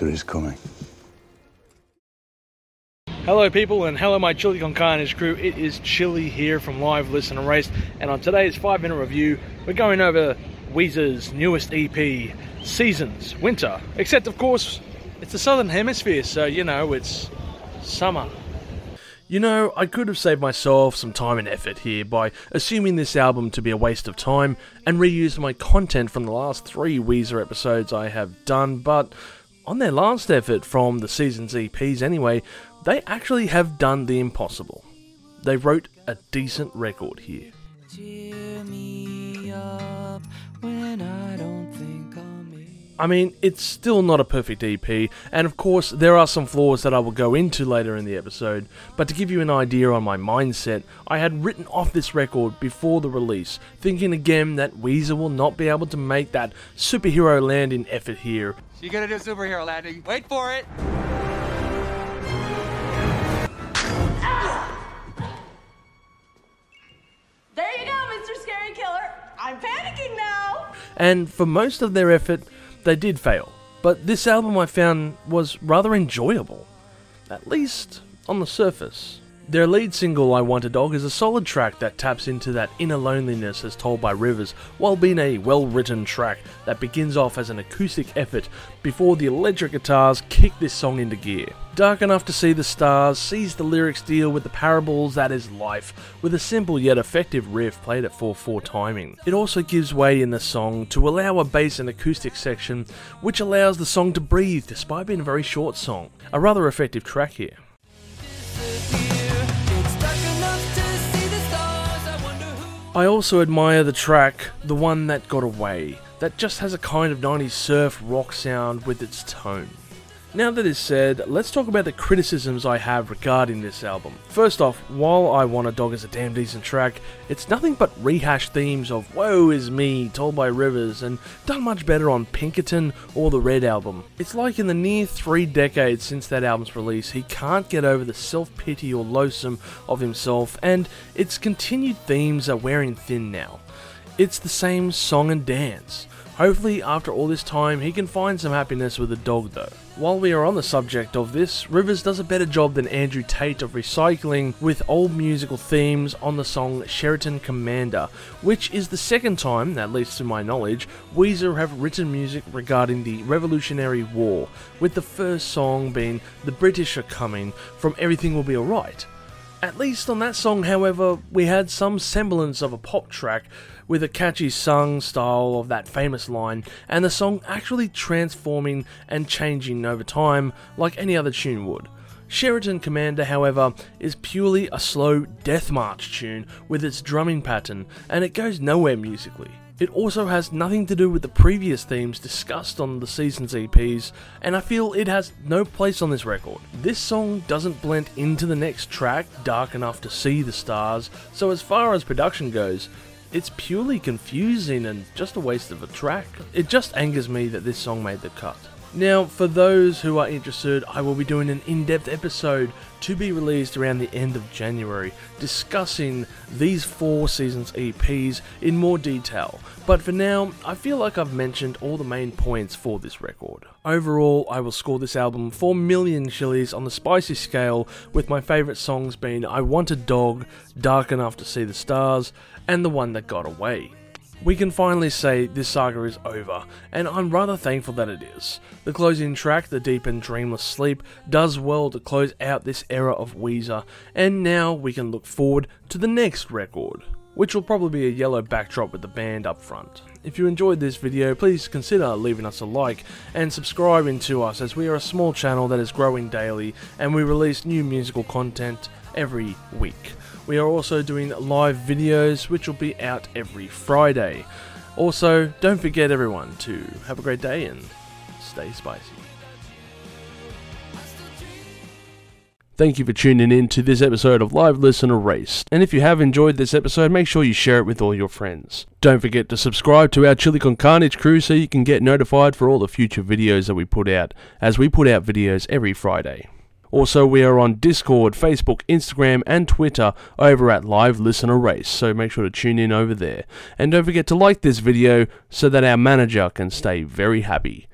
Winter is coming. Hello, people, and hello, my Chili Con Carnage crew. It is Chili here from Live Listen and Race, and on today's five minute review, we're going over Weezer's newest EP, Seasons, Winter. Except, of course, it's the Southern Hemisphere, so you know, it's summer. You know, I could have saved myself some time and effort here by assuming this album to be a waste of time and reused my content from the last three Weezer episodes I have done, but on their last effort from the season's EPs anyway, they actually have done the impossible. They wrote a decent record here. I mean, it's still not a perfect EP, and of course, there are some flaws that I will go into later in the episode, but to give you an idea on my mindset, I had written off this record before the release, thinking again that Weezer will not be able to make that superhero landing effort here. You're gonna do superhero landing. Wait for it! There you go, Mr. Scary Killer. I'm panicking now. And for most of their effort, they did fail. But this album I found was rather enjoyable, at least on the surface. Their lead single, I Want a Dog, is a solid track that taps into that inner loneliness as told by Rivers, while being a well written track that begins off as an acoustic effort before the electric guitars kick this song into gear. Dark Enough to See the Stars sees the lyrics deal with the parables that is life, with a simple yet effective riff played at 4 4 timing. It also gives way in the song to allow a bass and acoustic section, which allows the song to breathe despite being a very short song. A rather effective track here. I also admire the track, the one that got away, that just has a kind of 90s surf rock sound with its tone. Now that is said, let's talk about the criticisms I have regarding this album. First off, while I Want a Dog is a damn decent track, it's nothing but rehashed themes of Woe is Me told by Rivers and done much better on Pinkerton or the Red album. It's like in the near three decades since that album's release, he can't get over the self pity or loathsome of himself, and its continued themes are wearing thin now. It's the same song and dance. Hopefully, after all this time, he can find some happiness with a dog though. While we are on the subject of this, Rivers does a better job than Andrew Tate of recycling with old musical themes on the song Sheraton Commander, which is the second time, at least to my knowledge, Weezer have written music regarding the Revolutionary War, with the first song being The British Are Coming from Everything Will Be Alright. At least on that song, however, we had some semblance of a pop track with a catchy sung style of that famous line, and the song actually transforming and changing over time like any other tune would. Sheraton Commander, however, is purely a slow death march tune with its drumming pattern, and it goes nowhere musically. It also has nothing to do with the previous themes discussed on the season's EPs, and I feel it has no place on this record. This song doesn't blend into the next track, Dark Enough to See the Stars, so as far as production goes, it's purely confusing and just a waste of a track. It just angers me that this song made the cut. Now, for those who are interested, I will be doing an in depth episode to be released around the end of January, discussing these four seasons EPs in more detail. But for now, I feel like I've mentioned all the main points for this record. Overall, I will score this album 4 million chilies on the spicy scale, with my favourite songs being I Want a Dog, Dark Enough to See the Stars, and The One That Got Away. We can finally say this saga is over, and I'm rather thankful that it is. The closing track, The Deep and Dreamless Sleep, does well to close out this era of Weezer, and now we can look forward to the next record, which will probably be a yellow backdrop with the band up front. If you enjoyed this video, please consider leaving us a like and subscribing to us as we are a small channel that is growing daily and we release new musical content every week. We are also doing live videos which will be out every Friday. Also, don't forget everyone to have a great day and stay spicy. Thank you for tuning in to this episode of Live Listen Erased. And if you have enjoyed this episode, make sure you share it with all your friends. Don't forget to subscribe to our Chili Con Carnage crew so you can get notified for all the future videos that we put out, as we put out videos every Friday. Also, we are on Discord, Facebook, Instagram, and Twitter over at Live Listener Race, so make sure to tune in over there. And don't forget to like this video so that our manager can stay very happy.